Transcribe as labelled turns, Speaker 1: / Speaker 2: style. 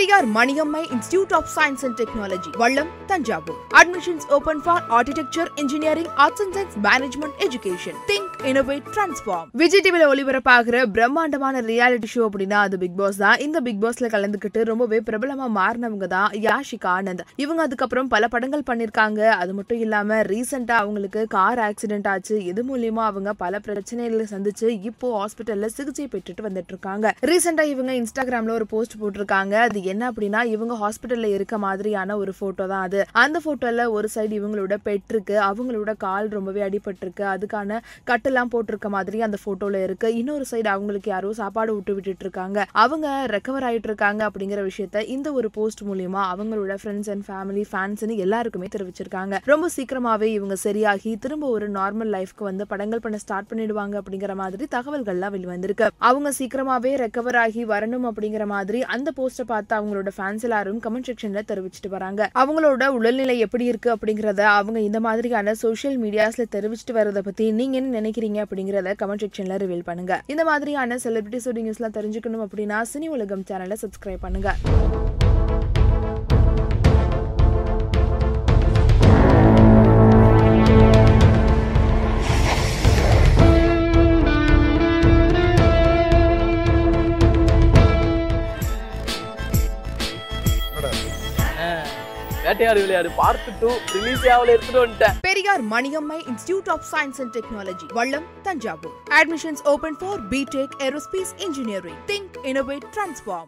Speaker 1: Periyar Maniammai institute of science and technology Vallam Thanjavur admissions open for architecture engineering arts and science management education think innovate transform Vijay டிவில ஒளிபரப்பாகிற பிரம்மாண்டமான reality show அப்படின்னா அது big pass தான். இந்த big பாஸ்ல கலந்துக்கிட்டு ரொம்பவே பிரபலமா மாறினவங்க தான் யாஷிகா ஆனந்த். இவங்க அதுக்கப்புறம் பல படங்கள் பண்ணிருக்காங்க. அது மட்டும் இல்லாம ரீசெண்டா அவங்களுக்கு கார் ஆக்சிடென்ட் ஆச்சு. இது மூலியமா அவங்க பல பிரச்சனைகளை சந்திச்சு இப்போ ஹாஸ்பிட்டல்ல சிகிச்சை பெற்றுட்டு வந்துட்டு இருக்காங்க. ரீசெண்டா இவங்க இன்ஸ்டாகிராம்ல ஒரு போஸ்ட் போட்டிருக்காங்க. அது என்ன அப்படின்னா இவங்க ஹாஸ்பிட்டல்ல இருக்க மாதிரியான ஒரு போட்டோ தான் அது. அந்த போட்டோல ஒரு சைடு இவங்களோட பெட் இருக்கு அவங்களோட கால் ரொம்பவே அடிபட்டிருக்கு அதுக்கான கட்டெல்லாம் போட்டிருக்க மாதிரி அந்த போட்டோல இருக்கு. இன்னொரு சைடு அவங்களுக்கு யாரோ சாப்பாடு விட்டு விட்டுட்டு இருக்காங்க அவங்க ரெக்கவர் ஆயிட்டு இருக்காங்க அப்படிங்கிற விஷயத்த இந்த ஒரு போஸ்ட் மூலியமா அவங்களோட ஃப்ரெண்ட்ஸ் அண்ட் ஃபேமிலி ஃபேன்ஸ்னு எல்லாருக்குமே தெரிவிச்சிருக்காங்க. ரொம்ப சீக்கிரமாவே இவங்க சரியாகி திரும்ப ஒரு நார்மல் லைஃப்க்கு வந்து படங்கள் பண்ண ஸ்டார்ட் பண்ணிடுவாங்க அப்படிங்கிற மாதிரி தகவல்கள்லாம் வெளிவந்திருக்கு. அவங்க சீக்கிரமாவே ரெக்கவர் ஆகி வரணும் அப்படிங்கிற மாதிரி அந்த போஸ்டை பார்த்தா அவங்களோட ஃபேன்ஸ் எல்லாரும் கமெண்ட் செக்ஷன்ல தெரிவிச்சிட்டு வராங்க. அவங்களோட உடல்நிலை எப்படி இருக்கு அப்படிங்கறத அவங்க இந்த மாதிரியான சோஷியல் மீடியாஸ்ல தெரிவிச்சிட்டு வரத பத்தி நீங்க என்ன நினைக்கிறீங்க அப்படிங்கறத கமெண்ட் செக்ஷன்ல ரிவீல் பண்ணுங்க. இந்த மாதிரியான செலிபிரிட்டிஸோட நியூஸ்லாம் தெரிஞ்சுக்கணும் அப்படின்னா சினி உலகம் சேனலை சப்ஸ்கிரைப் பண்ணுங்க.
Speaker 2: வேட்டையாடு விளையாடு. பார்ட் டூ ரிலீஸ் ஆகல எடுத்துட்டு வந்துட்டேன்.
Speaker 1: Periyar Maniammai institute of science and technology Vallam Thanjavur. Admissions open for BTech aerospace engineering think innovate transform